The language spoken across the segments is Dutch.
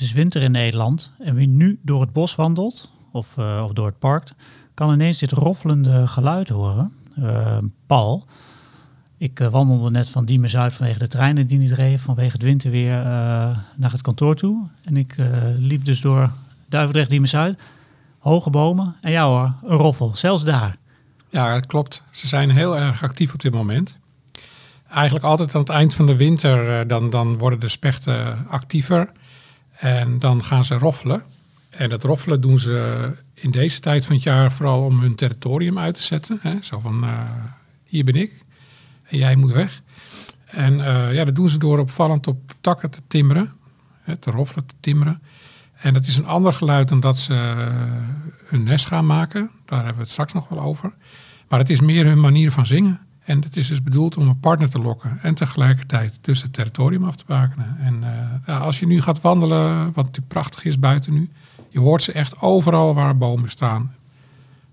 het is winter in Nederland en wie nu door het bos wandelt of, uh, of door het park, kan ineens dit roffelende geluid horen. Uh, Paul, ik uh, wandelde net van Diemen Zuid vanwege de treinen die niet reden, vanwege het winterweer naar het kantoor toe. En ik liep dus door Duivendrecht Diemen Zuid, hoge bomen en ja hoor, een roffel, zelfs daar. Ja, dat klopt. Ze zijn heel erg actief op dit moment. Eigenlijk altijd aan het eind van de winter, dan, dan worden de spechten actiever. En dan gaan ze roffelen. En dat roffelen doen ze in deze tijd van het jaar vooral om hun territorium uit te zetten. Hè? Zo van, uh, hier ben ik en jij moet weg. En uh, ja, dat doen ze door opvallend op takken te timmeren, hè, te roffelen, te timmeren. En dat is een ander geluid dan dat ze hun nest gaan maken. Daar hebben we het straks nog wel over. Maar het is meer hun manier van zingen. En het is dus bedoeld om een partner te lokken en tegelijkertijd tussen het territorium af te bakenen. En uh, ja, als je nu gaat wandelen, wat natuurlijk prachtig is buiten nu, je hoort ze echt overal waar bomen staan.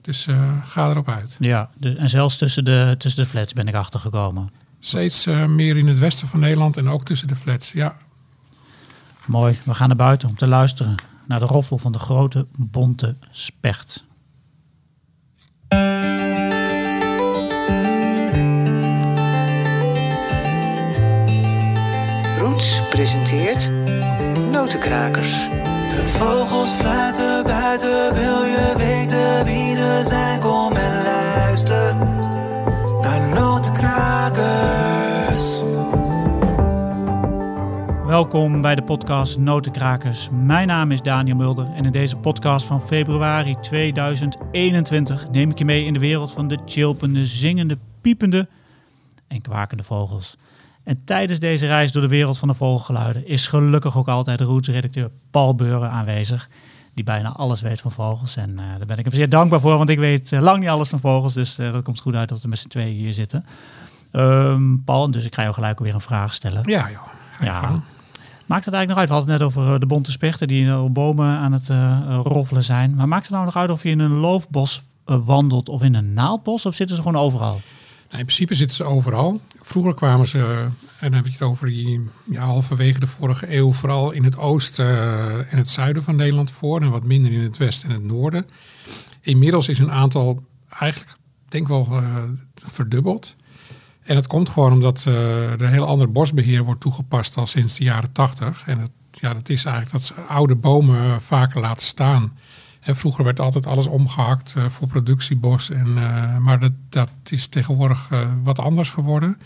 Dus uh, ga erop uit. Ja, de, en zelfs tussen de, tussen de flats ben ik achtergekomen. Steeds uh, meer in het westen van Nederland en ook tussen de flats, ja. Mooi, we gaan naar buiten om te luisteren naar de roffel van de grote bonte specht. Presenteert Notenkrakers. De vogels fluiten buiten, wil je weten wie ze zijn? Kom en luister naar Notenkrakers. Welkom bij de podcast Notenkrakers. Mijn naam is Daniel Mulder en in deze podcast van februari 2021 neem ik je mee in de wereld van de chilpende, zingende, piepende en kwakende vogels. En tijdens deze reis door de wereld van de vogelgeluiden is gelukkig ook altijd de Roots-redacteur Paul Beuren aanwezig. Die bijna alles weet van vogels. En uh, daar ben ik hem zeer dankbaar voor, want ik weet uh, lang niet alles van vogels. Dus uh, dat komt goed uit dat we met z'n tweeën hier zitten. Um, Paul, dus ik ga jou gelijk weer een vraag stellen. Ja, joh. Ja. Maakt het eigenlijk nog uit? We hadden het net over de bonte spechten die op bomen aan het roffelen zijn. Maar maakt het nou nog uit of je in een loofbos wandelt of in een naaldbos? Of zitten ze gewoon overal? Nou, in principe zitten ze overal. Vroeger kwamen ze, en dan heb je het over die ja, halverwege de vorige eeuw, vooral in het oosten uh, en het zuiden van Nederland voor en wat minder in het westen en het noorden. Inmiddels is hun aantal eigenlijk, denk wel, uh, verdubbeld. En dat komt gewoon omdat uh, er een heel ander bosbeheer wordt toegepast al sinds de jaren tachtig. En het, ja, dat is eigenlijk dat ze oude bomen vaker laten staan vroeger werd altijd alles omgehakt uh, voor productiebos. En, uh, maar dat, dat is tegenwoordig uh, wat anders geworden.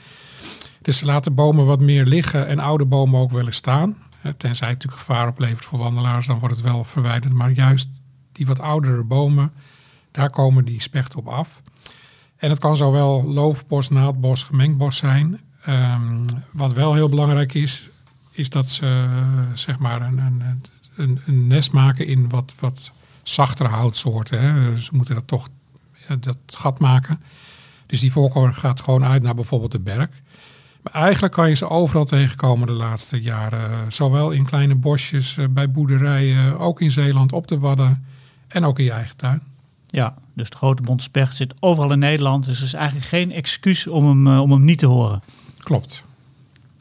Dus ze laten bomen wat meer liggen en oude bomen ook willen staan. tenzij het natuurlijk gevaar oplevert voor wandelaars, dan wordt het wel verwijderd. Maar juist die wat oudere bomen, daar komen die spechten op af. En het kan zowel loofbos, naaldbos, gemengd bos zijn. Um, wat wel heel belangrijk is, is dat ze zeg maar een, een, een, een nest maken in wat, wat zachtere houtsoorten. Hè. Ze moeten dat toch dat gat maken. Dus die voorkeur gaat gewoon uit naar bijvoorbeeld de berg. Maar eigenlijk kan je ze overal tegenkomen de laatste jaren. Zowel in kleine bosjes, eh, bij boerderijen, ook in Zeeland, op de Wadden en ook in je eigen tuin. Ja, dus de grote bonte specht zit overal in Nederland. Dus er is eigenlijk geen excuus om hem, uh, om hem niet te horen. Klopt.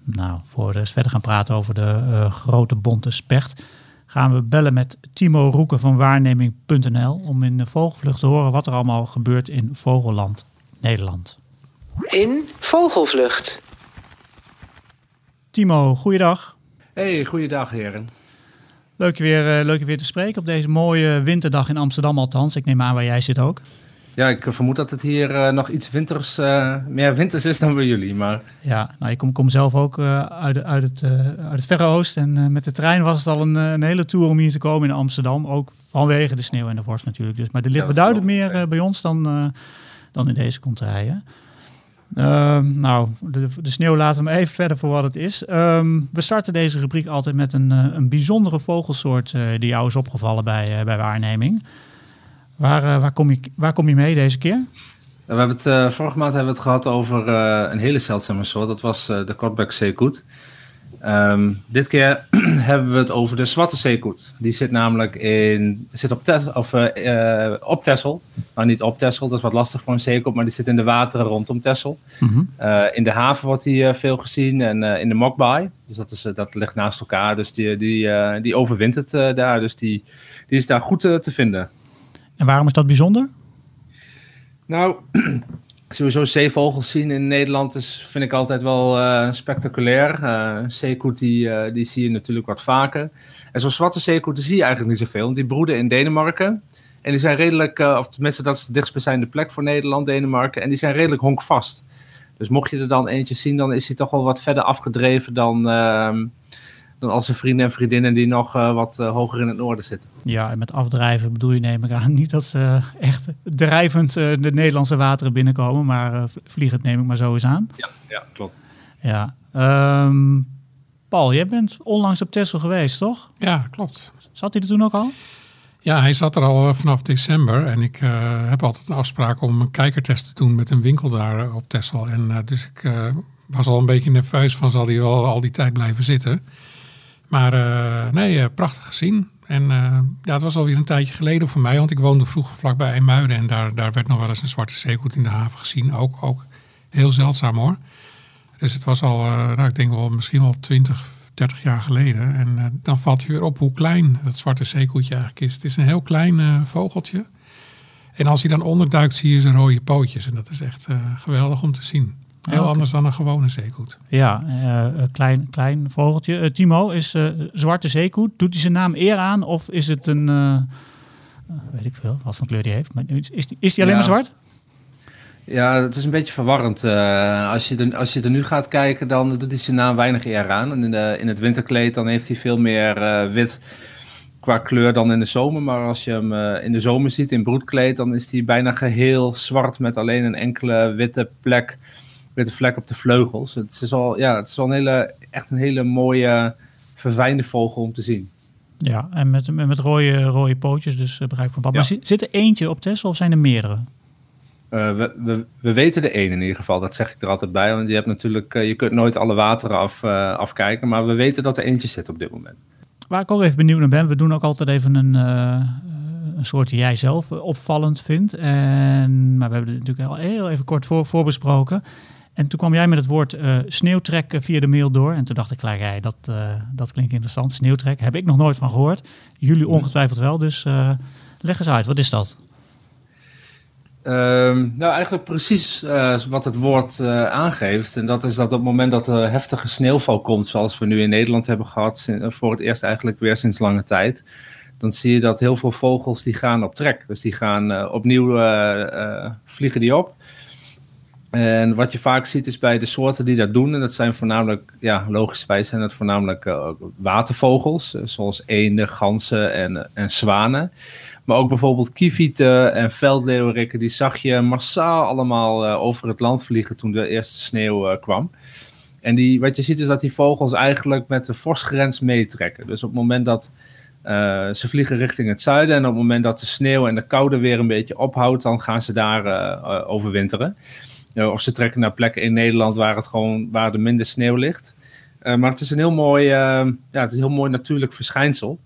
Nou, voor we eens verder gaan praten over de uh, grote bonte specht gaan we bellen met Timo Roeken van waarneming.nl om in de vogelvlucht te horen wat er allemaal gebeurt in Vogelland, Nederland. In Vogelvlucht. Timo, goeiedag. Hey, goeiedag heren. Leuk je, weer, uh, leuk je weer te spreken op deze mooie winterdag in Amsterdam althans. Ik neem aan waar jij zit ook. Ja, ik vermoed dat het hier uh, nog iets winters, uh, meer winters is dan bij jullie. Maar... Ja, nou, ik kom, kom zelf ook uh, uit, uit, het, uit het Verre Oosten. En met de trein was het al een, een, hele tour om hier te komen in Amsterdam. Ook vanwege de sneeuw en de vorst natuurlijk. Dus, maar er ligt ja, beduidend meer bij ons dan, dan in deze contraien. Ehm, nou, de, de, sneeuw laten we even verder voor wat het is. Um, we starten deze rubriek altijd met een, een bijzondere vogelsoort die jou is opgevallen bij, bij waarneming. Waar, uh, waar, kom je, waar kom je mee deze keer? We hebben het, uh, vorige maand hebben we het gehad over uh, een hele zeldzame soort. Dat was de kortbek zeekoet. Um, dit keer hebben we het over de zwarte zeekoet. Die zit namelijk in, zit op, Tes, of, eh, eh, op Texel. Nou, niet op Texel, dat is wat lastig voor een zeekoet, maar die zit in de wateren rondom Texel. Mhm. Eh, in de haven wordt die eh, veel gezien en eh, in de Mokbaai. Dus dat, is, eh, dat ligt naast elkaar, dus die, die, eh, die overwint het eh, daar. Dus die, die is daar goed eh, te vinden. En waarom is dat bijzonder? Nou, sowieso zeevogels zien in Nederland is, vind ik altijd wel eh, spectaculair. Eh zeekoet die, eh, die zie je natuurlijk wat vaker. En zo'n zwarte zeekoeten zie je eigenlijk niet zoveel, want die broeden in Denemarken. En die zijn redelijk, of tenminste dat is de dichtstbijzijnde plek voor Nederland, Denemarken. En die zijn redelijk honkvast. Dus mocht je er dan eentje zien, dan is hij toch wel wat verder afgedreven dan, ehm, dan als zijn vrienden en vriendinnen die nog eh, wat eh, hoger in het noorden zitten. Ja, en met afdrijven bedoel je neem ik aan niet dat ze echt drijvend eh, de Nederlandse wateren binnenkomen, maar eh, vliegend neem ik maar zo eens aan. Ja, ja klopt. Ja. Ehm, Paul, jij bent onlangs op Texel geweest, toch? Ja, klopt. Zat hij er toen ook al? Ja, hij zat er al vanaf december. En ik eh, heb altijd een afspraak om een kijkertest te doen met een winkel daar op Texel. En eh, dus ik eh, was al een beetje nerveus van zal hij wel al die tijd blijven zitten. Maar eh, nee, eh, prachtig gezien. En eh, ja, het was alweer een tijdje geleden voor mij, want ik woonde vroeger vlakbij IJmuiden. En daar, daar werd nog wel eens een zwarte zeekoet in de haven gezien. Ook, ook heel zeldzaam hoor. Dus het was al, nou, ik denk wel misschien wel 20, 30 jaar geleden. En dan valt je weer op hoe klein dat zwarte zeekoetje eigenlijk is. Het is een heel klein vogeltje. En als hij dan onderduikt, zie je zijn rode pootjes. En dat is echt geweldig om te zien. Heel oké. anders dan een gewone zeekoet. Ja, eh, een klein, klein vogeltje. Eh, Timo, is eh, zwarte zeekoet, doet hij zijn naam eer aan of is het een, weet ik veel, wat voor kleur die heeft. Maar is, is die, is die alleen Ja. maar zwart? Ja, het is een beetje verwarrend. Eh, als, je er, als je er nu gaat kijken, dan doet hij zijn naam weinig eer aan. En in, de, in het winterkleed dan heeft hij veel meer eh, wit qua kleur dan in de zomer. Maar als je hem eh, in de zomer ziet in broedkleed, dan is hij bijna geheel zwart met alleen een enkele witte plek, witte vlek op de vleugels. Het is al, ja, het is al een hele, echt een hele mooie, verfijnde vogel om te zien. Ja, en met, met, rode, rode pootjes, dus uh, begrijp van pad. Ja. Maar zit, er eentje op Texel of zijn er meerdere? Eh, we, we, we weten de één in ieder geval, dat zeg ik er altijd bij. Want je hebt natuurlijk, eh, je kunt nooit alle wateren af, eh, afkijken. Maar we weten dat er eentje zit op dit moment. Waar ik ook even benieuwd naar ben, we doen ook altijd even een, eh, een soort die jij zelf eh, opvallend vindt. En, maar we hebben het natuurlijk al heel even kort voor, voorbesproken. En toen kwam jij met het woord eh sneeuwtrek via de mail door. En toen dacht ik, klaar, dat, eh, dat klinkt interessant. Sneeuwtrek, heb ik nog nooit van gehoord. Jullie ongetwijfeld wel, dus eh, leg eens uit, wat is dat? Ehm, nou, eigenlijk precies wat het woord aangeeft. En dat is dat op het moment dat er heftige sneeuwval komt, zoals we nu in Nederland hebben gehad, eh, voor het eerst eigenlijk weer sinds lange tijd, dan zie je dat heel veel vogels die gaan op trek. Dus die gaan opnieuw vliegen die op. En wat je vaak ziet is bij de soorten die dat doen, en dat zijn voornamelijk, ja, logischwijs zijn het voornamelijk eh, watervogels, eh, zoals eenden, ganzen en, en zwanen. Maar ook bijvoorbeeld kievieten en veldleeuwerikken, die zag je massaal allemaal eh, over het land vliegen toen de eerste sneeuw eh, kwam. En die, wat je ziet is dat die vogels eigenlijk met de vorstgrens meetrekken. Dus op het moment dat eh, ze vliegen richting het zuiden en op het moment dat de sneeuw en de koude weer een beetje ophoudt, dan gaan ze daar eh, eh, overwinteren. Eh, of ze trekken naar plekken in Nederland waar, het gewoon, waar er minder sneeuw ligt. Eh, maar het is een heel mooi, eh, ja, het is een heel mooi natuurlijk verschijnsel.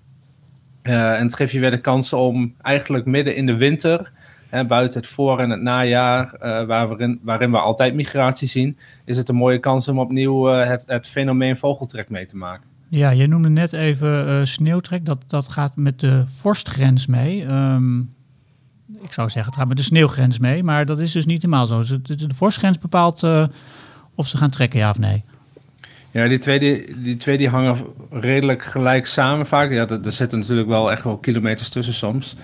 En het geeft je weer de kans om eigenlijk midden in de winter, buiten het voor- en het najaar, waarin, waarin we altijd migratie zien, is het een mooie kans om opnieuw het, het fenomeen vogeltrek mee te maken. Ja, je noemde net even sneeuwtrek. Dat, dat gaat met de vorstgrens mee. Ehm, ik zou zeggen, het gaat met de sneeuwgrens mee. Maar dat is dus niet helemaal zo. De, de, bepaalt eh, of ze gaan trekken, ja of nee. Ja, die twee die, die, twee die hangen redelijk gelijk samen vaak. Ja, er, er zitten natuurlijk wel echt wel kilometers tussen soms.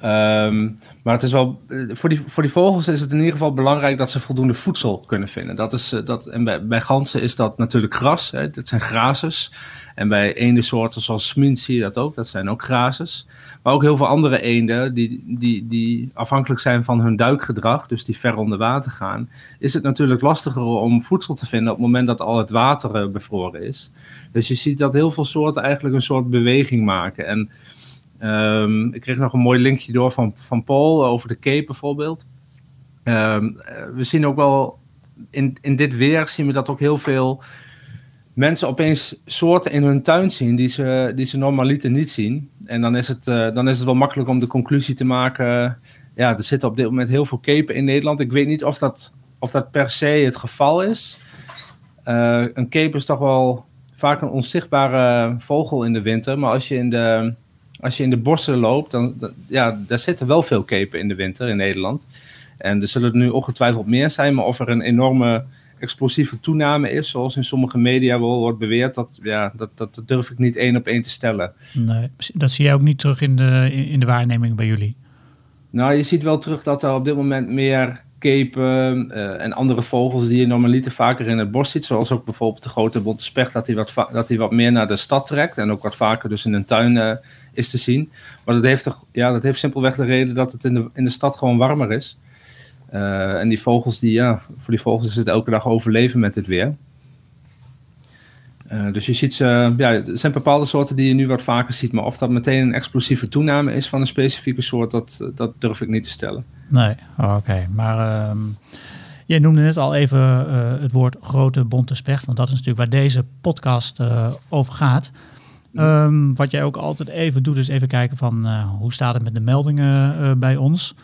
Ehm, maar het is wel, eh, voor, die, voor die vogels is het in ieder geval belangrijk dat ze voldoende voedsel kunnen vinden. Dat is, eh, dat, en bij, bij ganzen is dat natuurlijk gras, hè, dat zijn grazers. En bij eendensoorten zoals smint zie je dat ook, dat zijn ook grazers. Maar ook heel veel andere eenden die, die, die afhankelijk zijn van hun duikgedrag, dus die ver onder water gaan, is het natuurlijk lastiger om voedsel te vinden op het moment dat al het water eh, bevroren is. Dus je ziet dat heel veel soorten eigenlijk een soort beweging maken. En ehm, ik kreeg nog een mooi linkje door van, van Paul over de Cape bijvoorbeeld. Ehm, eh, we zien ook wel in, in dit weer zien we dat ook heel veel mensen opeens soorten in hun tuin zien die ze, die ze normaliter niet zien. En dan is, het, uh, dan is het wel makkelijk om de conclusie te maken. ja, er zitten op dit moment heel veel kepen in Nederland. Ik weet niet of dat, of dat per se het geval is. Uh, een keep is toch wel vaak een onzichtbare vogel in de winter. Maar als je in de, als je in de bossen loopt, dan, dan ja, daar zitten wel veel kepen in de winter in Nederland. En er zullen er nu ongetwijfeld meer zijn, maar of er een enorme explosieve toename is, zoals in sommige media wel wordt beweerd, dat, ja, dat, dat, durf ik niet één op één te stellen. Nee, dat zie jij ook niet terug in de, in de waarneming bij jullie? Nou, je ziet wel terug dat er op dit moment meer kepen uh, en andere vogels die je normaliter vaker in het bos ziet, zoals ook bijvoorbeeld de grote bonte specht, dat hij wat, dat hij wat meer naar de stad trekt en ook wat vaker dus in een tuin uh, is te zien. Maar dat heeft, toch, ja, dat heeft simpelweg de reden dat het in de, in de stad gewoon warmer is. Uh, en die vogels, die, ja, voor die vogels is het elke dag overleven met dit weer. Uh, dus je ziet, ze, ja, er zijn bepaalde soorten die je nu wat vaker ziet, maar of dat meteen een explosieve toename is van een specifieke soort, dat, dat durf ik niet te stellen. Nee, oh, oké. Maar um, je noemde net al even uh, het woord grote bonte specht, want dat is natuurlijk waar deze podcast over gaat. Um, wat jij ook altijd even doet, is even kijken van hoe staat het met de meldingen bij ons.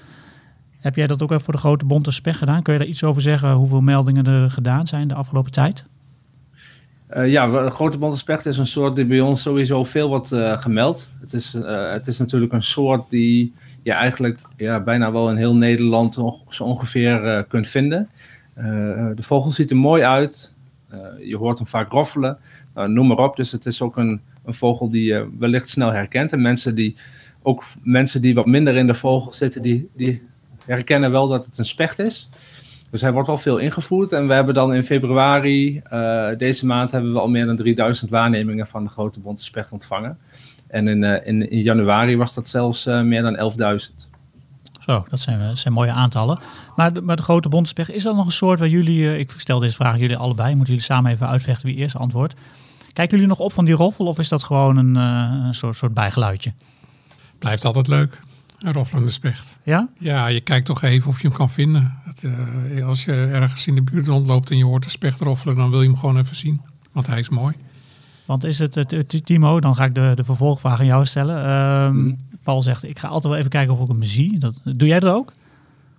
Heb jij dat ook even voor de grote bonte spech gedaan? Kun je daar iets over zeggen hoeveel meldingen er gedaan zijn de afgelopen tijd? Uh, ja, de grote bonte specht is een soort die bij ons sowieso veel wordt uh, gemeld. Het is, uh, het is natuurlijk een soort die je eigenlijk ja, bijna wel in heel Nederland zo ongeveer kunt vinden. de vogel ziet er mooi uit. je hoort hem vaak roffelen. noem maar op. Dus het is ook een, een vogel die je wellicht snel herkent. En mensen die, ook mensen die wat minder in de vogel zitten, die, die herkennen wel dat het een specht is. Dus hij wordt wel veel ingevoerd. En we hebben dan in februari, uh, deze maand, hebben we al meer dan 3000 waarnemingen van de grote bonte specht ontvangen. En in, uh, in, in, januari was dat zelfs uh, meer dan 11.000. Zo, dat zijn, zijn mooie aantallen. Maar de, maar de grote bonte specht, is dat nog een soort waar jullie, ik stel deze vraag jullie allebei, moeten jullie samen even uitvechten wie eerst antwoordt. Kijken jullie nog op van die roffel of is dat gewoon een, een soort, soort bijgeluidje? Blijft altijd leuk. Een roffelende specht. Ja? Ja, je kijkt toch even of je hem kan vinden. Dat, uh, als je ergens in de buurt rondloopt en je hoort de specht roffelen, dan wil je hem gewoon even zien. Want hij is mooi. Want is het, het Timo, dan ga ik de, de vervolgvraag aan jou stellen. Um, mm. Paul zegt, ik ga altijd wel even kijken of ik hem zie. Dat, doe jij dat ook?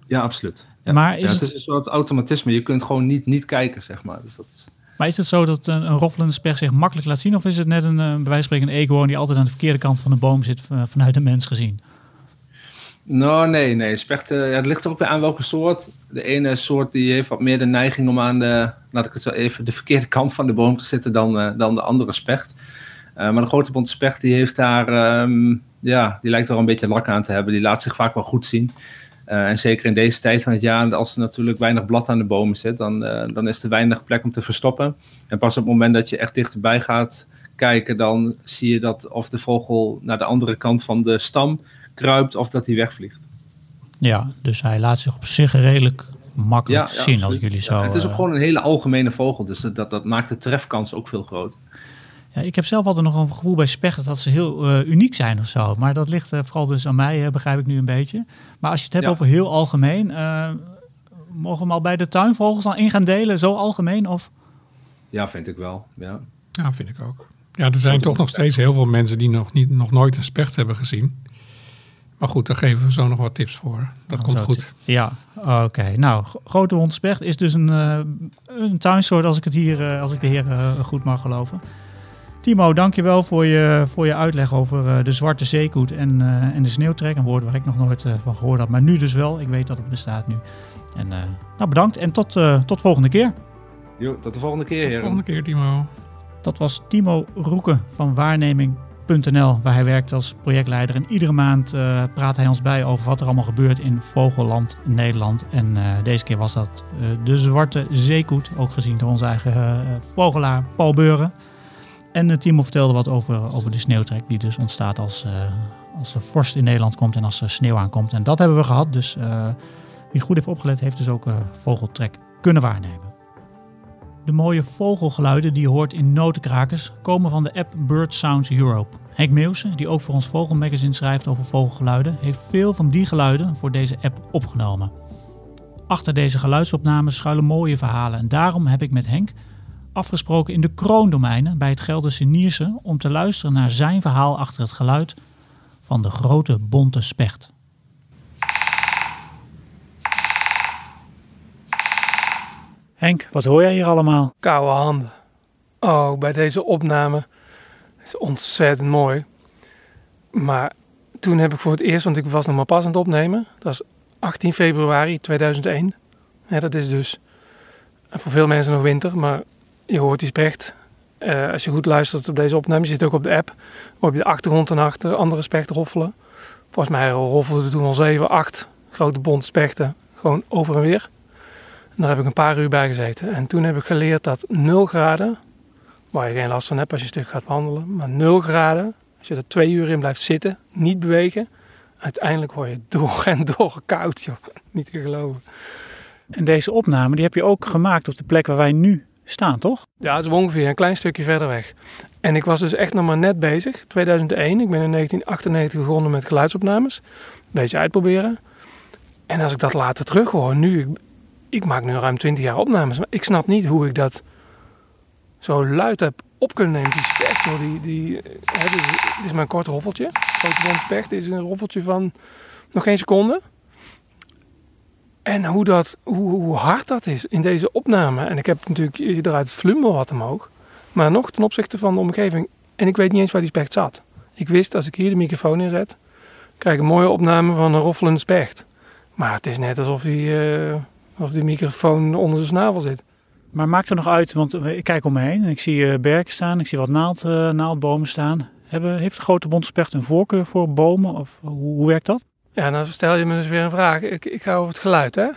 Ja, absoluut. Ja. Maar is ja, het, het... is een soort automatisme. Je kunt gewoon niet, niet kijken, zeg maar. Dus dat is... Maar is het zo dat een, een roffelende specht zich makkelijk laat zien? Of is het net een, bij wijze van spreken een eekhoorn die altijd aan de verkeerde kant van de boom zit vanuit de mens gezien? Nou, nee, nee. Spechten, ja, het ligt er ook weer aan welke soort. De ene soort die heeft wat meer de neiging om aan de, laat ik het zo even, de verkeerde kant van de boom te zitten dan, uh, dan de andere specht. Uh, maar de grote bonte specht die heeft daar, um, ja, die lijkt er een beetje lak aan te hebben. Die laat zich vaak wel goed zien. En zeker in deze tijd van het jaar, als er natuurlijk weinig blad aan de bomen zit, dan, dan is er weinig plek om te verstoppen. En pas op het moment dat je echt dichterbij gaat kijken, dan zie je dat of de vogel naar de andere kant van de stam kruipt of dat hij wegvliegt. Ja, dus hij laat zich op zich redelijk makkelijk ja, ja, zien als jullie zo... Ja, het is ook gewoon een hele algemene vogel, dus dat, dat maakt de trefkans ook veel groter. Ja, ik heb zelf altijd nog een gevoel bij spechten dat ze heel uh, uniek zijn of zo. Maar dat ligt uh, vooral dus aan mij, uh, begrijp ik nu een beetje. Maar als je het hebt over heel algemeen, mogen we hem al bij de tuinvogels al in gaan delen, zo algemeen? Of? Ja, vind ik wel. Ja, ja vind ik ook. Ja, er zijn toch nog steeds heel veel mensen die nog, niet, nog nooit een specht hebben gezien. Maar goed, daar geven we zo nog wat tips voor. Dat komt goed. Ja, oké. Nou, grote hondspecht is dus een, uh, een tuinsoort als ik, het hier, uh, als ik de heer uh, goed mag geloven. Timo, dankjewel voor je, voor je uitleg over de zwarte zeekoet en, en de sneeuwtrek. Een woord waar ik nog nooit van gehoord had, maar nu dus wel. Ik weet dat het bestaat nu. En nou, bedankt en tot, tot volgende keer. Jo, tot de volgende keer, Tot de volgende keer, Timo. Dat was Timo Roeken van Waarneming waar hij werkt als projectleider. En iedere maand uh, praat hij ons bij over wat er allemaal gebeurt in Vogelland Nederland. En uh, deze keer was dat uh, de Zwarte Zeekoet, ook gezien door onze eigen vogelaar Paul Beuren. En Timo vertelde wat over, over de sneeuwtrek die dus ontstaat als, als er vorst in Nederland komt en als er sneeuw aankomt. En dat hebben we gehad, dus wie goed heeft opgelet heeft dus ook vogeltrek kunnen waarnemen. De mooie vogelgeluiden die je hoort in notenkrakers komen van de app Bird Sounds Europe. Henk Meeuwse, die ook voor ons Vogelmagazine schrijft over vogelgeluiden, heeft veel van die geluiden voor deze app opgenomen. Achter deze geluidsopnames schuilen mooie verhalen en daarom heb ik met Henk afgesproken in de kroondomeinen bij het Gelderse Nierse om te luisteren naar zijn verhaal achter het geluid van de grote bonte specht. Henk, wat hoor jij hier allemaal? Koude handen. Oh, bij deze opname. Het is ontzettend mooi. Maar toen heb ik voor het eerst, want ik was nog maar pas aan het opnemen. Dat was 18 februari 2001. Ja, dat is dus voor veel mensen nog winter, maar je hoort die specht. Eh, als je goed luistert op deze opname, je zit ook op de app, hoor je de achtergrond en achter andere spechten roffelen. Volgens mij roffelden er toen al 7, 8 grote bonte spechten gewoon over en weer. En daar heb ik een paar uur bij gezeten. En toen heb ik geleerd dat 0 graden, waar je geen last van hebt als je een stuk gaat wandelen, maar 0 graden, als je er twee uur in blijft zitten, niet bewegen, uiteindelijk word je door en door koud, joh. Niet te geloven. En deze opname die heb je ook gemaakt op de plek waar wij nu staan, toch? Ja, het is ongeveer een klein stukje verder weg. En ik was dus echt nog maar net bezig, 2001. Ik ben in 1998 begonnen met geluidsopnames. Een beetje uitproberen. En als ik dat later terug hoor, nu, ik, maak nu ruim 20 jaar opnames. Maar ik snap niet hoe ik dat zo luid heb op kunnen nemen. Die specht, joh, die, die, hè, dus, het is een kort roffeltje. Grote blond specht is een roffeltje van nog geen seconde. En hoe, dat, hoe, hoe hard dat is in deze opname. En ik heb natuurlijk eruit het vlummel wat omhoog. Maar nog ten opzichte van de omgeving. En ik weet niet eens waar die specht zat. Ik wist als ik hier de microfoon neerzet. krijg ik een mooie opname van een roffelende specht. Maar het is net alsof die, uh, alsof die microfoon onder zijn snavel zit. Maar maakt er nog uit, want ik kijk om me heen en ik zie uh, berken staan, ik zie wat naald, uh, naaldbomen staan. Hebben, heeft de grote bondspecht een voorkeur voor bomen of hoe, hoe werkt dat? Ja, nou stel je me dus weer een vraag. Ik, ik ga over het geluid, hè?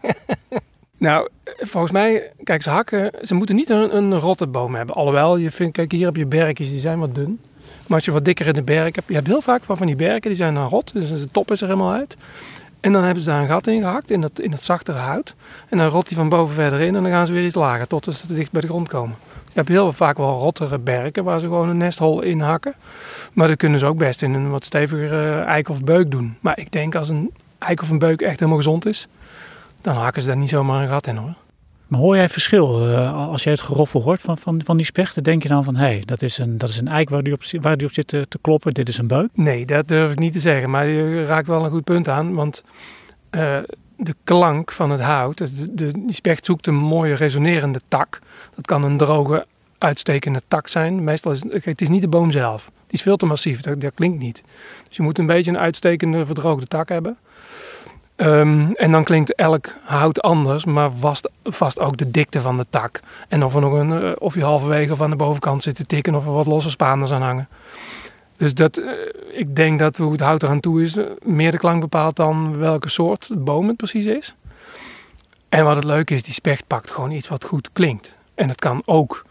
nou, volgens mij, kijk, ze hakken, ze moeten niet een, een rotte boom hebben. Alhoewel, je vindt, kijk, hier heb je berkjes, die zijn wat dun. Maar als je wat dikker in de berk hebt, je hebt heel vaak van die berken, die zijn dan rot. Dus de top is er helemaal uit. En dan hebben ze daar een gat in gehakt, in dat, in dat zachtere hout. En dan rot die van boven verder in en dan gaan ze weer iets lager, tot ze dicht bij de grond komen. Je hebt heel vaak wel rottere berken waar ze gewoon een nesthol in hakken. Maar dat kunnen ze ook best in een wat steviger eik of beuk doen. Maar ik denk als een eik of een beuk echt helemaal gezond is, dan hakken ze daar niet zomaar een gat in hoor. Maar hoor jij verschil uh, als jij het geroffel hoort van, van, van die spechten? Denk je dan van, hé, hey, dat, is een, dat is een eik waar die op, waar die op zit te, kloppen, dit is een beuk? Nee, dat durf ik niet te zeggen. Maar je raakt wel een goed punt aan, want uh, de klank van het hout, dus de, die specht zoekt een mooie resonerende tak. Dat kan een droge, uitstekende tak zijn. Meestal is het, het is niet de boom zelf. Die is veel te massief, dat, dat klinkt niet. Dus je moet een beetje een uitstekende, verdroogde tak hebben. Um, en dan klinkt elk hout anders, maar vast, vast ook de dikte van de tak. En of, er nog een, uh, of je halverwege aan de bovenkant zit te tikken of er wat losse spaanders aan hangen. Dus dat, uh, ik denk dat hoe het hout eraan toe is, uh, meer de klank bepaalt dan welke soort boom het precies is. En wat het leuke is, die specht pakt gewoon iets wat goed klinkt. En het kan ook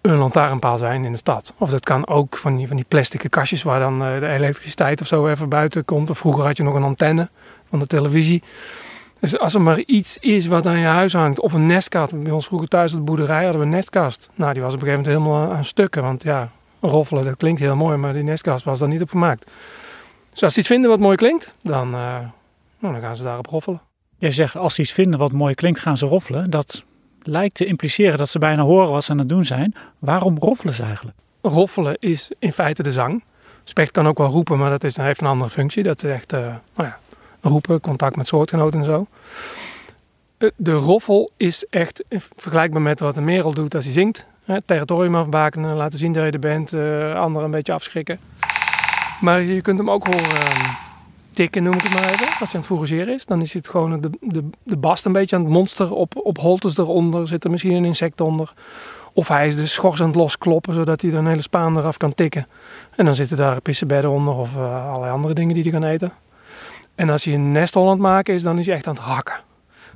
een lantaarnpaal zijn in de stad. Of dat kan ook van die, van die plastic kastjes waar dan de elektriciteit of zo even buiten komt. Of vroeger had je nog een antenne van de televisie. Dus als er maar iets is wat aan je huis hangt, of een nestkast. Bij ons vroeger thuis op de boerderij hadden we een nestkast. Nou, die was op een gegeven moment helemaal aan stukken. Want ja, roffelen, dat klinkt heel mooi, maar die nestkast was daar niet op gemaakt. Dus als ze iets vinden wat mooi klinkt, dan, uh, nou, dan gaan ze daarop roffelen. Jij zegt, als ze iets vinden wat mooi klinkt, gaan ze roffelen. Dat lijkt te impliceren dat ze bijna horen wat ze aan het doen zijn. Waarom roffelen ze eigenlijk? Roffelen is in feite de zang. Specht kan ook wel roepen, maar dat is, heeft een andere functie. Dat is echt, uh, nou ja, roepen, contact met soortgenoten en zo. De roffel is echt vergelijkbaar met wat een merel doet als hij zingt. Territorium afbakenen, laten zien dat je er bent, uh, anderen een beetje afschrikken. Maar je kunt hem ook horen uh, tikken, noem ik het maar even. Als hij aan het fourageren is, dan is het gewoon de, de, de bast een beetje aan het monster op, op holtes eronder. Zit er misschien een insect onder. Of hij is de schors aan het loskloppen, zodat hij er een hele spaan eraf kan tikken. En dan zitten daar pissebedden onder of uh, allerlei andere dingen die hij kan eten. En als hij een nesthol aan het maken is, dan is hij echt aan het hakken.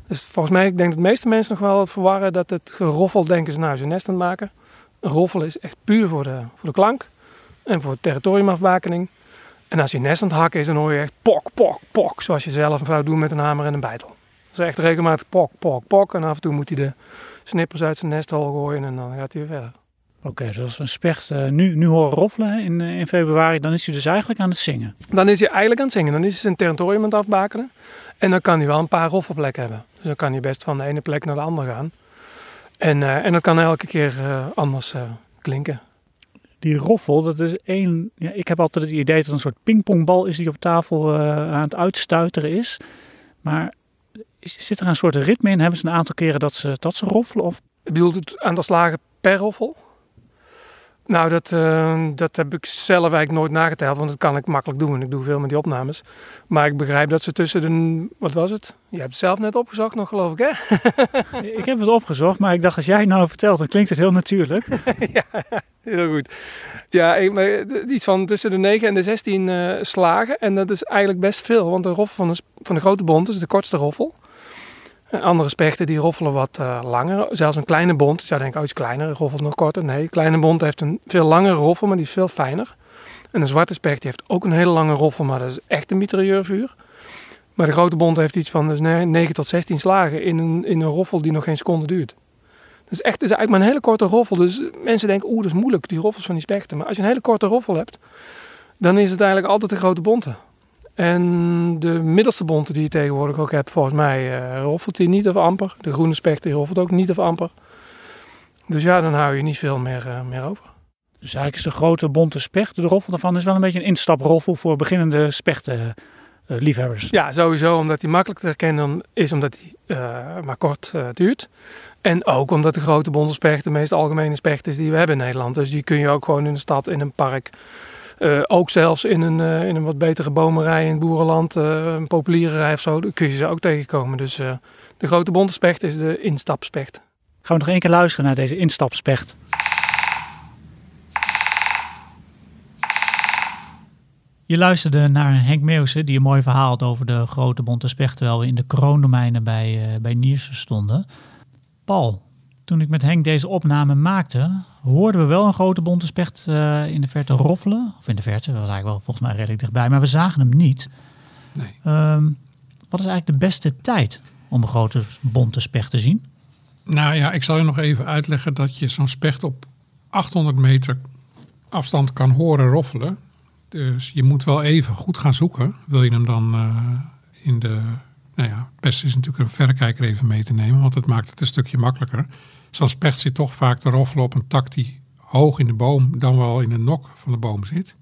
Dus volgens mij, ik denk dat de meeste mensen nog wel verwarren dat het geroffel denken ze nou, een nest aan het maken. Een roffel is echt puur voor de, voor de klank en voor territoriumafbakening. En als een nest aan het hakken is, dan hoor je echt pok, pok, pok. Zoals je zelf zou doen met een hamer en een bijtel. Is echt regelmatig pok, pok, pok. En af en toe moet hij de snippers uit zijn nesthol gooien en dan gaat hij weer verder. Oké, okay, dus als we een specht uh, nu, nu horen roffelen in, uh, in februari, dan is hij dus eigenlijk aan het zingen. Dan is hij eigenlijk aan het zingen. Dan is hij zijn territorium aan het afbakenen. En dan kan hij wel een paar roffelplekken hebben. Dus dan kan hij best van de ene plek naar de andere gaan. En, eh, en dat kan elke keer eh, anders eh, klinken. Die roffel, dat is één. Ja, ik heb altijd het idee dat het een soort pingpongbal is die op tafel eh, aan het uitstuiteren is. Maar zit er een soort ritme in? Hebben ze een aantal keren dat ze, dat ze roffelen? Of Je bedoelt het aantal slagen per roffel? Nou, dat, eh, dat heb ik zelf eigenlijk nooit nageteld, want dat kan ik makkelijk doen. Ik doe veel met die opnames. Maar ik begrijp dat ze tussen de... Wat was het? Je hebt het zelf net opgezocht nog, geloof ik, hè? ik heb het opgezocht, maar ik dacht als jij het nou vertelt, dan klinkt het heel natuurlijk. Heel goed. Ja, het- iets van tussen de 9 en de 16 eh, slagen. En dat is eigenlijk best veel, want de roffel van de, van de grote bont is de kortste roffel. Andere spechten die roffelen wat eh, langer. Zelfs een kleine bont, je zou denken, oh iets kleiner, roffelt nog korter. Nee, een kleine bont heeft een veel langere roffel, maar die is veel fijner. En een zwarte specht heeft ook een hele lange roffel, maar dat is echt een mitrailleurvuur. Maar de grote bont heeft iets van dus ne- 9 tot 16 slagen in een, in een roffel die nog geen seconde duurt. Dat is echt is eigenlijk maar een hele korte roffel. Dus mensen denken, oeh, dat is moeilijk, die roffels van die spechten. Maar als je een hele korte roffel hebt, dan is het eigenlijk altijd de grote bonte. En de middelste bonte die je tegenwoordig ook hebt, volgens mij eh, roffelt die niet of amper. De groene specht die roffelt ook niet of amper. Dus ja, dan hou je niet veel meer, eh, meer over. Dus eigenlijk is de grote bonte specht, de roffel daarvan, is wel een beetje een instaproffel voor beginnende spechtenliefhebbers. Ja, sowieso omdat die makkelijk te herkennen is, omdat die eh, maar kort eh, duurt. En ook omdat de grote bonte specht de meest algemene specht is die we hebben in Nederland. Dus die kun je ook gewoon in de stad, in een park, eh, ook zelfs in een, eh, in een wat betere bomenrij in het boerenland, eh, een populiere rij of zo, kun je ze ook tegenkomen. Dus de grote bonte specht is de instapspecht. Gaan we nog één keer luisteren naar deze instapspecht. Je luisterde naar Henk Meeuwsen, die een mooi verhaal had over de grote bonte specht, terwijl we in de kroondomeinen bij, bij Niersen stonden. Paul, toen ik met Henk deze opname maakte, hoorden we wel een grote bonte specht eh, in de verte roffelen. Of in de verte, dat was eigenlijk wel volgens mij redelijk dichtbij, maar we zagen hem niet. Nee. Ehm, wat is eigenlijk de beste tijd om een grote bonte specht te zien? Nou ja, ik zal je nog even uitleggen dat je zo'n specht op 800 meter afstand kan horen roffelen. Dus je moet wel even goed gaan zoeken. Wil je hem dan eh, in de... Nou ja, het beste is natuurlijk een verrekijker even mee te nemen, want het maakt het een stukje makkelijker. Zo'n specht zit toch vaak te roffelen op een tak die hoog in de boom, dan wel in de nok van de boom zit.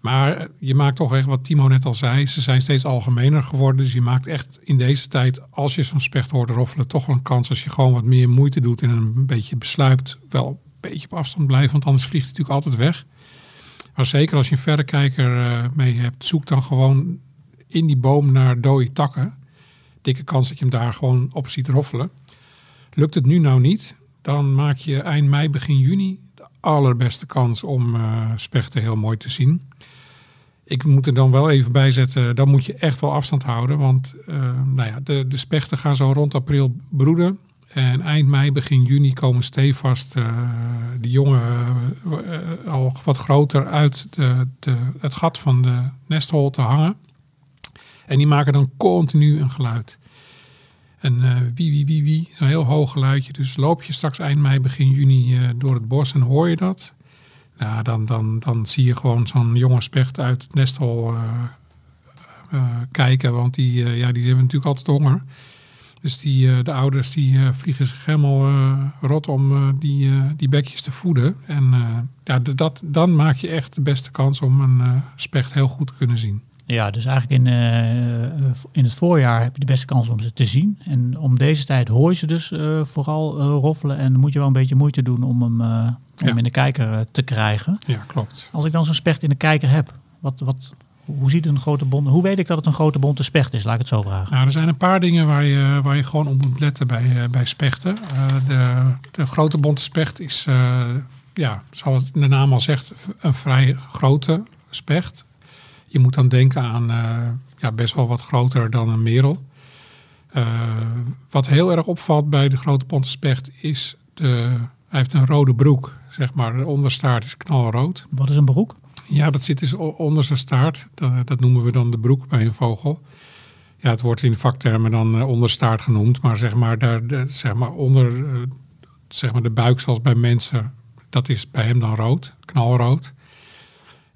Maar je maakt toch echt, wat Timo net al zei, ze zijn steeds algemener geworden. Dus je maakt echt in deze tijd, als je zo'n specht hoort roffelen, toch wel een kans als je gewoon wat meer moeite doet en een beetje besluipt, wel een beetje op afstand blijven, want anders vliegt hij natuurlijk altijd weg. Maar zeker als je een verrekijker eh, mee hebt, zoek dan gewoon in die boom naar dode takken. Dikke kans dat je hem daar gewoon op ziet roffelen. Lukt het nu nou niet, dan maak je eind mei, begin juni de allerbeste kans om eh, spechten heel mooi te zien. Ik moet er dan wel even bij zetten, dan moet je echt wel afstand houden. Want eh, nou ja, de, de spechten gaan zo rond april broeden. En eind mei, begin juni komen stevast eh die jongen al wat groter uit de, de, het gat van de nesthol te hangen. En die maken dan continu een geluid. En eh, wie, wie, wie, wie, een heel hoog geluidje. Dus loop je straks eind mei, begin juni eh, door het bos en hoor je dat. Nou, dan, dan, dan zie je gewoon zo'n jonge specht uit het nesthol eh, kijken. Want die, ja, die hebben natuurlijk altijd honger. Dus die, de ouders die vliegen zich helemaal rot om die, die bekjes te voeden. En ja, dat, dan maak je echt de beste kans om een specht heel goed te kunnen zien. Ja, dus eigenlijk in, eh, in het voorjaar heb je de beste kans om ze te zien. En om deze tijd hoor je ze dus eh, vooral eh, roffelen. En dan moet je wel een beetje moeite doen om hem, om Ja. hem in de kijker te krijgen. Ja, klopt. Als ik dan zo'n specht in de kijker heb, wat, wat, hoe ziet een grote bond? Hoe weet ik dat het een grote bonte specht is? Laat ik het zo vragen. Nou, er zijn een paar dingen waar je, waar je gewoon op moet letten bij, bij spechten. De, de grote bonte specht is, eh, ja, zoals de naam al zegt, een vrij grote specht. Je moet dan denken aan eh, ja, best wel wat groter dan een merel. Eh, wat heel erg opvalt bij de grote bonte specht is, de, hij heeft een rode broek. Zeg maar, de onderstaart is knalrood. Wat is een broek? Ja, dat zit dus onder zijn staart. Dat, dat noemen we dan de broek bij een vogel. Ja, het wordt in vaktermen dan eh, onderstaart genoemd. Maar zeg maar, daar, zeg maar onder eh, zeg maar de buik zoals bij mensen, dat is bij hem dan rood, knalrood.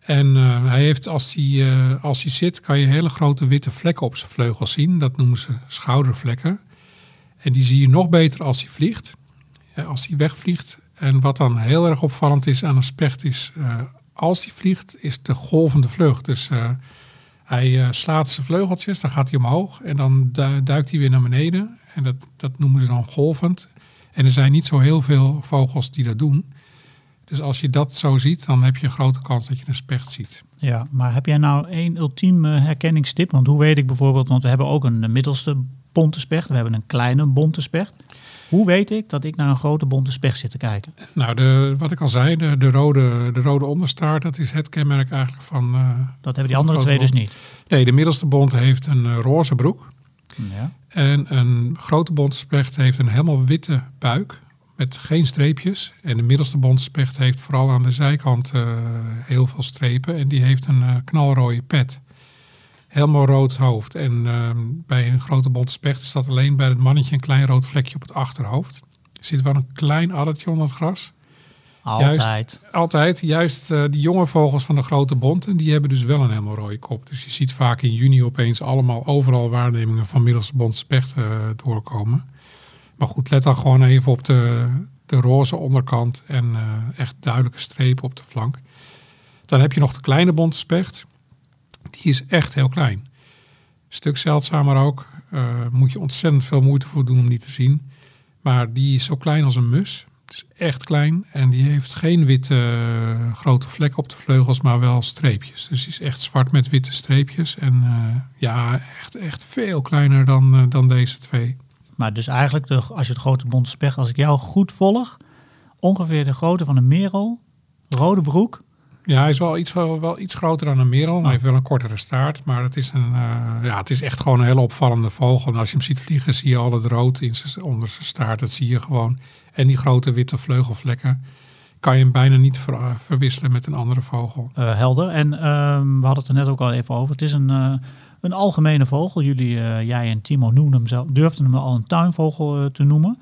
En eh, hij heeft, als hij, eh, als hij zit, kan je hele grote witte vlekken op zijn vleugels zien. Dat noemen ze schoudervlekken. En die zie je nog beter als hij vliegt. eh, als die wegvliegt. En wat dan heel erg opvallend is aan een specht is, als die vliegt, is de golvende vlucht. Dus hij slaat zijn vleugeltjes, dan gaat hij omhoog en dan du- duikt hij weer naar beneden. En dat, dat noemen ze dan golvend. En er zijn niet zo heel veel vogels die dat doen. Dus als je dat zo ziet, dan heb je een grote kans dat je een specht ziet. Ja, maar heb jij nou één ultiem eh, herkenningstip? Want hoe weet ik bijvoorbeeld, want we hebben ook een middelste bonte specht, we hebben een kleine bonte specht. Hoe weet ik dat ik naar een grote bonte specht zit te kijken? Nou, de, wat ik al zei, de, de, rode, de rode onderstaart, dat is het kenmerk eigenlijk van... eh, Dat hebben die andere de twee dus niet. Nee, de middelste bont heeft een eh, roze broek. Ja. En een grote bontspecht heeft een helemaal witte buik met geen streepjes. En de middelste bontspecht heeft vooral aan de zijkant eh, heel veel strepen. En die heeft een eh, knalrode pet. Helemaal rood hoofd. En ehm, bij een grote bontspecht is dat alleen bij het mannetje een klein rood vlekje op het achterhoofd. Er zit wel een klein addertje onder het gras. Altijd. Altijd, juist eh, die jonge vogels van de grote bonten, die hebben dus wel een helemaal rode kop. Dus je ziet vaak in juni opeens allemaal overal waarnemingen van middelste bont specht eh, doorkomen. Maar goed, let dan gewoon even op de, de roze onderkant en eh, echt duidelijke strepen op de flank. Dan heb je nog de kleine bonte specht. Die is echt heel klein. Stuk zeldzamer ook. Eh, moet je ontzettend veel moeite voor doen om die te zien. Maar die is zo klein als een mus. Het is echt klein en die heeft geen witte eh, grote vlekken op de vleugels, maar wel streepjes. Dus die is echt zwart met witte streepjes. En ja, echt, echt veel kleiner dan, dan deze twee. Maar dus eigenlijk, de, als je het grote bonte specht, als ik jou goed volg, ongeveer de grootte van een merel, rode broek. Ja, hij is wel iets, wel, wel iets groter dan een merel. Hij heeft wel een kortere staart. Maar het is, een, eh, ja, het is echt gewoon een hele opvallende vogel. En als je hem ziet vliegen, zie je al het rood in zijn, onder zijn staart. Dat zie je gewoon. En die grote witte vleugelvlekken. Kan je hem bijna niet ver- eh, verwisselen met een andere vogel. eh, helder. En ehm, we hadden het er net ook al even over. Het is een, een algemene vogel. Jullie, eh, jij en Timo noemden hem zelf, durfden hem al een tuinvogel eh, te noemen.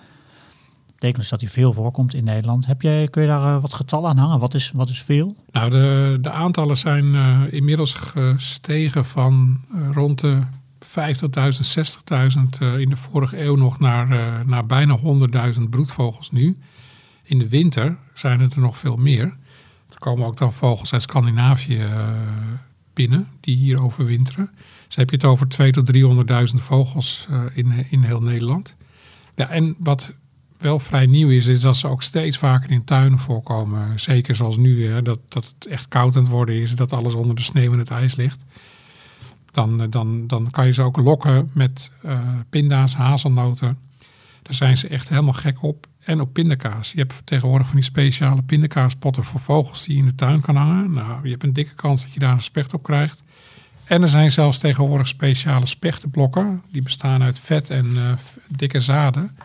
Betekent dus dat hij veel voorkomt in Nederland. Heb jij, kun je daar eh, wat getallen aan hangen? Wat is, wat is veel? Nou, de, de aantallen zijn inmiddels gestegen van rond de 50.000, 60.000 eh, in de vorige eeuw nog naar, naar bijna 100.000 broedvogels nu. In de winter zijn het er nog veel meer. Er komen ook dan vogels uit Scandinavië binnen die hier overwinteren. Dus heb je het over 200.000 tot 300.000 vogels eh, in, in heel Nederland. Ja, en wat wel vrij nieuw is, is dat ze ook steeds vaker in tuinen voorkomen. Zeker zoals nu, hè, dat, dat het echt koud aan het worden is, dat alles onder de sneeuw en het ijs ligt. Dan, eh, dan, dan kan je ze ook lokken met eh, pinda's, hazelnoten. Daar zijn ze echt helemaal gek op. En op pindakaas. Je hebt tegenwoordig van die speciale pindakaaspotten voor vogels die je in de tuin kan hangen. Nou, je hebt een dikke kans dat je daar een specht op krijgt. En er zijn zelfs tegenwoordig speciale spechtenblokken. Die bestaan uit vet en eh, dikke zaden.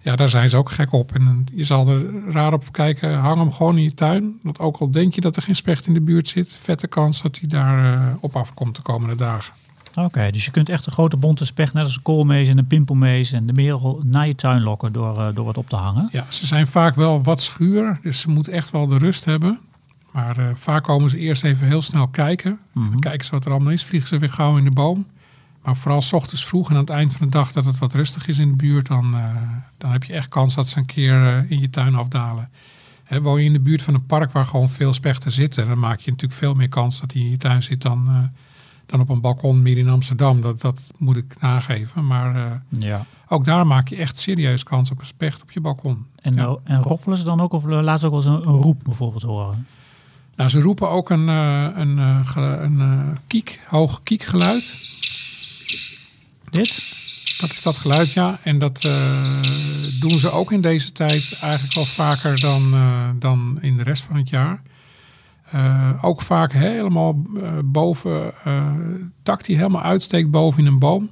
Ja, daar zijn ze ook gek op. En je zal er raar op kijken. Hang hem gewoon in je tuin. Want ook al denk je dat er geen specht in de buurt zit, vette kans dat hij daar eh, op afkomt de komende dagen. Oké, dus je kunt echt een grote bonte specht, net als een koolmees en een pimpelmees en de merel, naar je tuin lokken door, eh, door wat op te hangen. Ja, ze zijn vaak wel wat schuur. Dus ze moeten echt wel de rust hebben. Maar eh, vaak komen ze eerst even heel snel kijken. Dan kijken ze wat er allemaal is. Vliegen ze weer gauw in de boom. Maar vooral s ochtends vroeg en aan het eind van de dag dat het wat rustig is in de buurt. Dan, eh, dan heb je echt kans dat ze een keer in je tuin afdalen. Hè, woon je in de buurt van een park waar gewoon veel spechten zitten. Dan maak je natuurlijk veel meer kans dat hij in je tuin zit dan, dan op een balkon midden in Amsterdam. Dat, dat moet ik nageven. Maar eh, Ja. ook daar maak je echt serieus kans op een specht op je balkon. En, Ja. en roffelen ze dan ook of laten ze ook wel eens een, een roep bijvoorbeeld horen? Nou, ze roepen ook een, eh, een, eh, een kiek, hoog kiekgeluid. Dit? Dat is dat geluid, ja. En dat doen ze ook in deze tijd eigenlijk wel vaker dan, dan in de rest van het jaar. Eh, ook vaak helemaal eh, boven, eh tak die helemaal uitsteekt boven in een boom.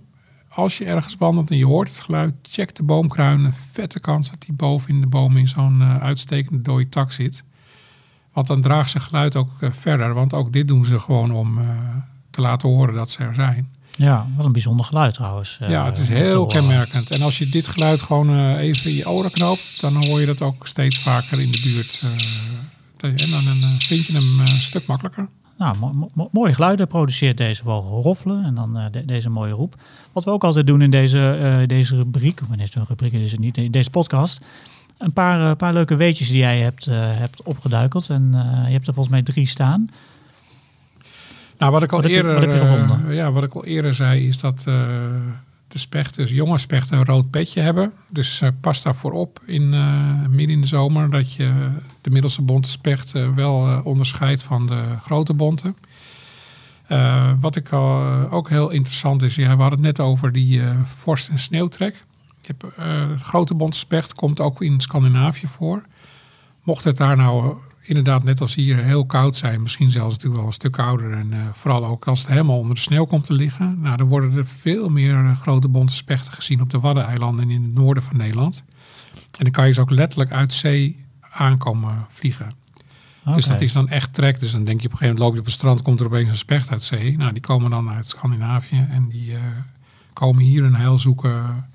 Als je ergens wandelt en je hoort het geluid, check de boomkruinen. Vette kans dat die boven in de boom in zo'n uitstekende dode tak zit. Want dan draagt zijn geluid ook verder. Want ook dit doen ze gewoon om te laten horen dat ze er zijn. Ja, wel een bijzonder geluid trouwens. Ja, het is heel kenmerkend. En als je dit geluid gewoon even in je oren knoopt, dan hoor je dat ook steeds vaker in de buurt. Eh, en dan eh, vind je hem eh, een stuk makkelijker. Nou, mo- mo- mooie geluiden produceert deze vogel roffelen en dan de- deze mooie roep. Wat we ook altijd doen in deze, deze rubriek, of in deze rubriek is het niet, in deze podcast. Een paar, eh, paar leuke weetjes die jij hebt, hebt opgeduikeld. En je hebt er volgens mij drie staan. Nou, wat ik al Wat heb je- eerder, wat je ja, wat ik al eerder zei, is dat de spechten, dus jonge spechten, een rood petje hebben. Dus eh, pas daarvoor op in eh, midden in de zomer dat je de middelste bonte specht eh, wel onderscheidt van de grote bonte. Wat ik al, ook heel interessant is, we hadden het net over die vorst- en sneeuwtrek. Grote bonte specht komt ook in Scandinavië voor. Mocht het daar nou inderdaad net als hier heel koud zijn, misschien zelfs natuurlijk wel een stuk kouder en eh, vooral ook als het helemaal onder de sneeuw komt te liggen, nou, dan worden er veel meer eh, grote bonte spechten gezien op de Waddeneilanden en in het noorden van Nederland. En dan kan je ze ook letterlijk uit zee aankomen vliegen. Dus dat is dan echt trek. Dus dan denk je op een gegeven moment loop je op het strand, komt er opeens een specht uit zee. Nou, die komen dan uit Scandinavië en die eh, komen hier een heil zoeken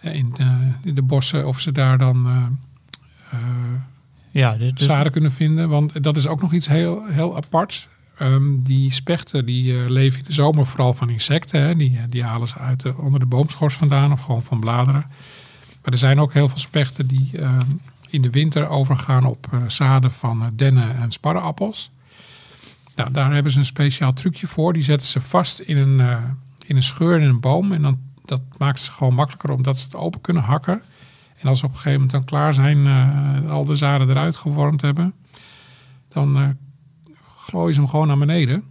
in, de, in de bossen of ze daar dan Ja, zaden kunnen vinden. Want dat is ook nog iets heel, heel aparts. Ehm, die spechten die eh, leven in de zomer vooral van insecten. Hè. Die, eh, die halen ze uit de, onder de boomschors vandaan of gewoon van bladeren. Maar er zijn ook heel veel spechten die ehm, in de winter overgaan op eh, zaden van eh, dennen en sparreappels. Nou, daar hebben ze een speciaal trucje voor. Die zetten ze vast in een, eh, in een scheur in een boom. En dan, dat maakt ze gewoon makkelijker omdat ze het open kunnen hakken. En als ze op een gegeven moment dan klaar zijn, eh, al de zaden eruit gevormd hebben, dan eh gooien ze hem gewoon naar beneden.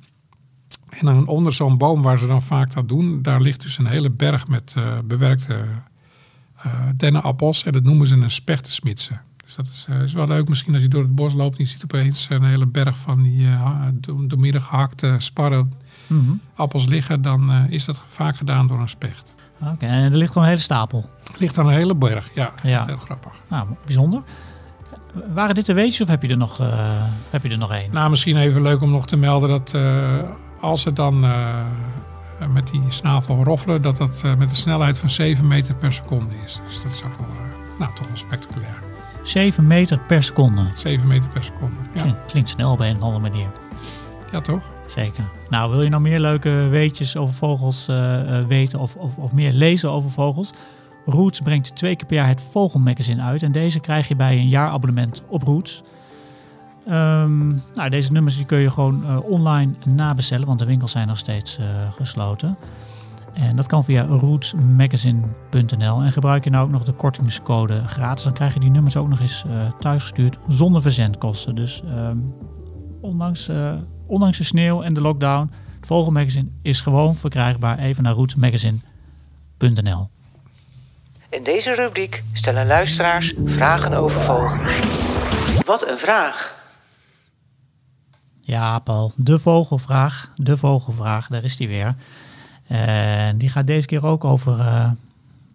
En dan onder zo'n boom waar ze dan vaak dat doen, daar ligt dus een hele berg met eh, bewerkte eh dennenappels. En dat noemen ze een spechtensmitsen. Dus dat is, is wel leuk misschien als je door het bos loopt en je ziet opeens een hele berg van die doormidden gehakte sparrenappels Mhm. liggen. Dan is dat vaak gedaan door een specht. Oké, en er ligt gewoon een hele stapel. Ligt dan een hele berg, ja. Ja. Dat is heel grappig. Nou, bijzonder. Waren dit de weetjes of heb je er nog, eh, heb je er nog één? Nou, misschien even leuk om nog te melden dat eh, als ze dan eh, met die snavel roffelen, dat dat met een snelheid van 7 meter per seconde is. Dus dat is ook wel, nou, toch wel spectaculair. 7 meter per seconde. 7 meter per seconde. Ja, Klinkt, klinkt snel op een of andere manier. ja toch? Zeker. Nou, wil je nou meer leuke weetjes over vogels eh, eh, weten of, of, of meer lezen over vogels? Roots brengt twee keer per jaar het Vogelmagazine uit. En deze krijg je bij een jaarabonnement op Roots. Ehm, nou, deze nummers die kun je gewoon eh, online nabestellen, want de winkels zijn nog steeds gesloten. En dat kan via rootsmagazine.nl. En gebruik je nou ook nog de kortingscode gratis, dan krijg je die nummers ook nog eens eh thuisgestuurd zonder verzendkosten. Dus ehm, ondanks, eh, ondanks de sneeuw en de lockdown, het Vogelmagazine is gewoon verkrijgbaar. Even naar rootsmagazine.nl. In deze rubriek stellen luisteraars vragen over vogels. Wat een vraag! Ja, Paul, de vogelvraag. De vogelvraag, daar is die weer. En die gaat deze keer ook over, eh,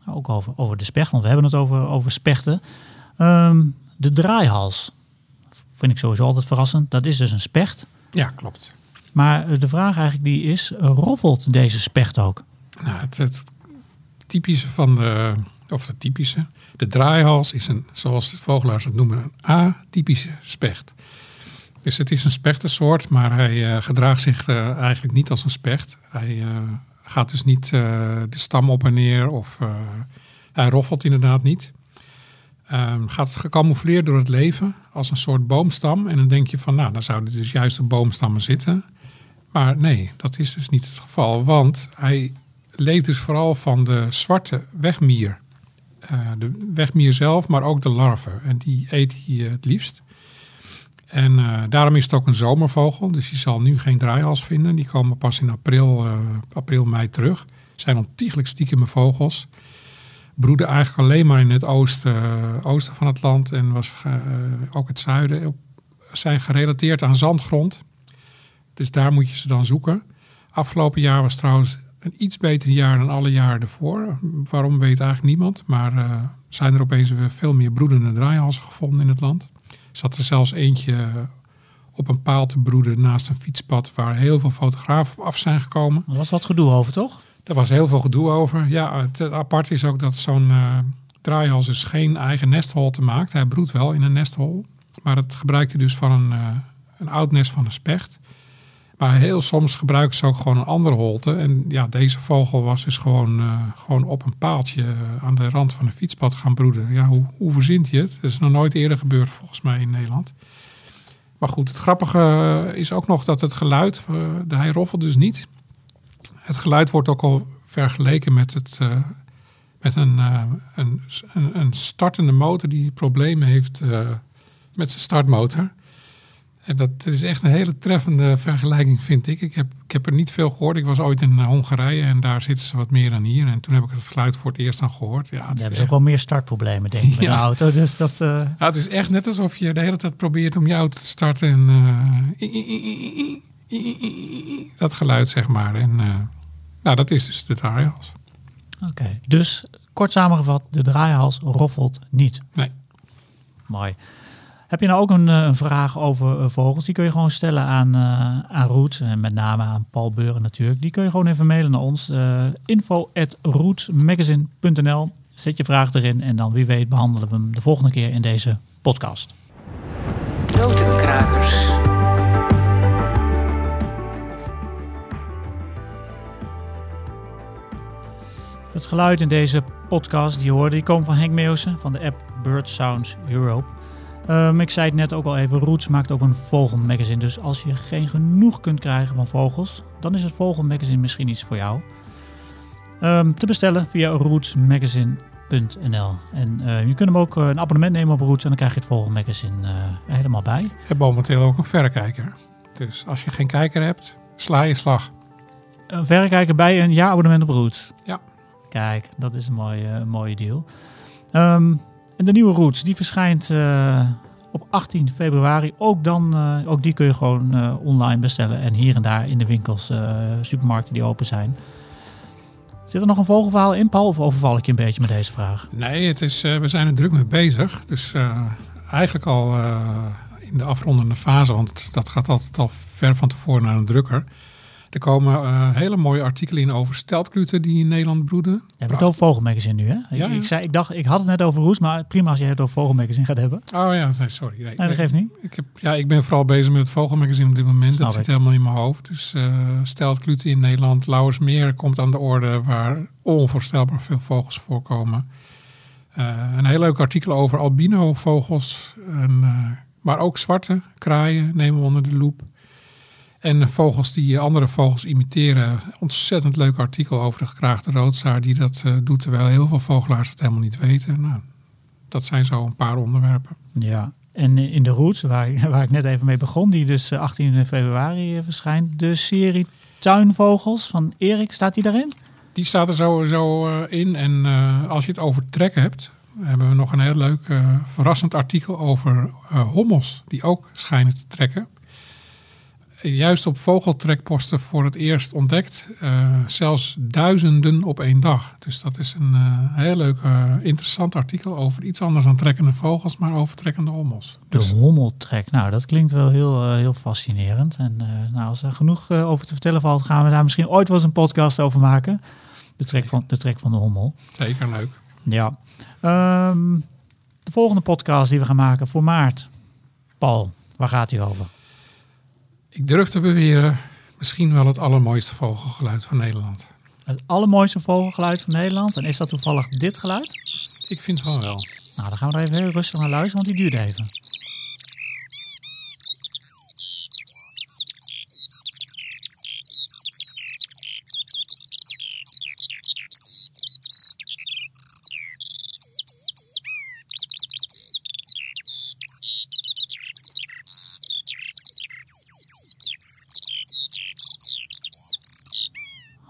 ook over, over de specht, want we hebben het over, over spechten. Ehm, de draaihals vind ik sowieso altijd verrassend. Dat is dus een specht. Ja, klopt. Maar eh, de vraag eigenlijk die is, roffelt deze specht ook? Nou, het, het typische van de, of het typische, de draaihals is een, zoals de vogelaars het noemen, een atypische specht. Dus het is een spechtensoort, maar hij eh, gedraagt zich eh, eigenlijk niet als een specht. Hij gaat dus niet de stam op en neer of hij roffelt inderdaad niet. Ehm, gaat gecamoufleerd door het leven als een soort boomstam. En dan denk je van, nou, dan zouden dus juist de boomstammen zitten. Maar nee, dat is dus niet het geval, want hij leeft dus vooral van de zwarte wegmier. Eh, de wegmier zelf, maar ook de larven. En die eet hij het liefst. En eh, daarom is het ook een zomervogel. Dus je zal nu geen draaihals vinden. Die komen pas in april, eh, april mei terug. Zijn ontiegelijk stiekeme vogels. Broeden eigenlijk alleen maar in het oosten, eh, oosten van het land. En was, eh, ook het zuiden. Op- Zijn gerelateerd aan zandgrond. Dus daar moet je ze dan zoeken. Afgelopen jaar was trouwens een iets beter jaar dan alle jaren ervoor. Waarom weet eigenlijk niemand. Maar eh, zijn er opeens weer veel meer broedende draaihalsen gevonden in het land. Zat er zelfs eentje eh, op een paal te broeden naast een fietspad waar heel veel fotografen op af zijn gekomen. Er was wat gedoe over, toch? Daar was heel veel gedoe over. Ja, het, apart is ook dat zo'n eh draaihals dus geen eigen nestholte maakt. Hij broedt wel in een nesthol. Maar dat gebruikt hij dus van een, eh, een oud nest van een specht. Maar heel soms gebruiken ze ook gewoon een andere holte. En ja, deze vogel was dus gewoon, eh, gewoon op een paaltje aan de rand van een fietspad gaan broeden. Ja, hoe, hoe verzint je het? Dat is nog nooit eerder gebeurd volgens mij in Nederland. Maar goed, het grappige is ook nog dat het geluid, de hij roffelt dus niet. Het geluid wordt ook al vergeleken met, het, eh, met een, eh, een, een, een startende motor die problemen heeft eh, met zijn startmotor. En dat is echt een hele treffende vergelijking, vind ik. Ik heb, ik heb er niet veel gehoord. Ik was ooit in eh, Hongarije en daar zitten ze wat meer dan hier. En toen heb ik het geluid voor het eerst dan gehoord. Ja, hebben ze echt, ook wel meer startproblemen, denk ik, met Ja. de auto. Dus dat... eh, ja, het is echt net alsof je de hele tijd probeert om je auto te starten. En, eh, dat geluid, zeg maar. En eh, nou, dat is dus de draaihals. Oké, dus kort samengevat, de draaihals roffelt niet. Nee. Mooi. Heb je nou ook een, eh, een vraag over eh, vogels? Die kun je gewoon stellen aan, eh aan Roet. En met name aan Paul Beuren natuurlijk. Die kun je gewoon even mailen naar ons. eh info at rootsmagazine.nl Zet je vraag erin en dan wie weet behandelen we hem de volgende keer in deze podcast. Notenkrakers. Het geluid in deze podcast die je hoorde, die komen van Henk Meeuwsen van de app Bird Sounds Europe. Ehm, ik zei het net ook al even, Roots maakt ook een vogelmagazine. Dus als je geen genoeg kunt krijgen van vogels, dan is het vogelmagazine misschien iets voor jou. Ehm, te bestellen via rootsmagazine.nl. En eh, je kunt hem ook eh, een abonnement nemen op Roots en dan krijg je het vogelmagazine eh, helemaal bij. Heb momenteel ook een verrekijker. Dus als je geen kijker hebt, sla je slag. Een verrekijker bij een jaarabonnement op Roots. Ja. Kijk, dat is een mooie, mooie deal. Ehm, en de nieuwe Roots, die verschijnt eh, op 18 februari. Ook, dan, eh, ook die kun je gewoon eh, online bestellen. En hier en daar in de winkels, supermarkten die open zijn. Zit er nog een vogelverhaal in, Paul? Of overval ik je een beetje met deze vraag? Nee, het is, we zijn er druk mee bezig. Dus eigenlijk al in de afrondende fase, want dat gaat altijd al ver van tevoren naar een drukker. Er komen eh, hele mooie artikelen in over steltkluten die in Nederland broeden. We hebben het over Vogelmagazine nu, hè? Ik, Ja, ja. ik, zei, ik dacht, ik had het net over Roots, maar prima als je het over Vogelmagazine gaat hebben. Oh ja, nee, sorry. Nee, Nee, dat nee. geeft niet. Ik, heb, ja, ik ben vooral bezig met het vogelmagazine op dit moment. Snap dat zit helemaal in mijn hoofd. Dus steltkluten in Nederland. Lauwersmeer komt aan de orde waar onvoorstelbaar veel vogels voorkomen. Eh, een heel leuk artikel over albino vogels. En, maar ook zwarte kraaien nemen we onder de loep. En vogels die andere vogels imiteren. Ontzettend leuk artikel over de gekraagde roodzaar die dat eh, doet. Terwijl heel veel vogelaars het helemaal niet weten. Nou, dat zijn zo een paar onderwerpen. Ja, en in de Roots, waar, ik- waar ik net even mee begon, die dus eh, 18 februari eh, verschijnt, de serie Tuinvogels van Erik, staat die daarin? Die staat er sowieso eh, in. En eh, als je het over trek hebt, hebben we nog een heel leuk eh, verrassend artikel over eh, hommels die ook schijnen te trekken. Juist op vogeltrekposten voor het eerst ontdekt. eh, zelfs duizenden op één dag. Dus dat is een eh, heel leuk, eh, interessant artikel over iets anders dan trekkende vogels, maar over trekkende hommels. De Dus hommeltrek. Nou, dat klinkt wel heel, heel fascinerend. En nou, als er genoeg over te vertellen valt, gaan we daar misschien ooit wel eens een podcast over maken. De trek van de, trek van de hommel. zeker leuk. Ja. Ehm, de volgende podcast die we gaan maken voor maart. Paul, waar gaat die over? Ik durf te beweren, misschien wel het allermooiste vogelgeluid van Nederland. Het allermooiste vogelgeluid van Nederland. En is dat toevallig dit geluid? Ik vind van wel. Nou, dan gaan we er even heel rustig naar luisteren, want die duurt even.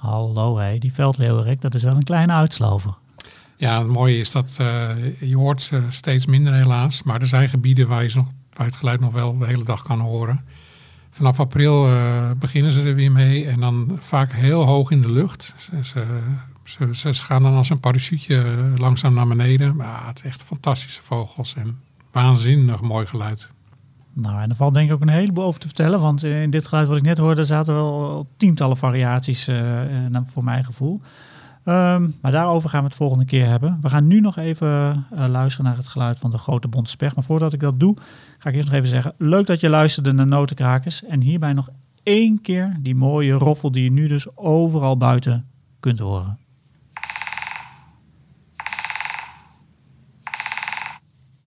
Hallo hé, die veldleeuwerik, dat is wel een kleine uitslover. Ja, het mooie is dat eh, je hoort ze steeds minder helaas. Maar er zijn gebieden waar je, nog, waar het geluid nog wel de hele dag kan horen. Vanaf april eh, beginnen ze er weer mee. En dan vaak heel hoog in de lucht. Ze, ze, gaan dan als een parachute langzaam naar beneden. Maar het is echt fantastische vogels. En waanzinnig mooi geluid. Nou, en er valt denk ik ook een heleboel over te vertellen. Want in dit geluid wat ik net hoorde, zaten wel tientallen variaties eh, eh, voor mijn gevoel. Ehm, maar daarover gaan we het volgende keer hebben. We gaan nu nog even eh, luisteren naar het geluid van de grote bonte spech. Maar voordat ik dat doe, ga ik eerst nog even zeggen... leuk dat je luisterde naar Notenkrakers. En hierbij nog één keer die mooie roffel die je nu dus overal buiten kunt horen.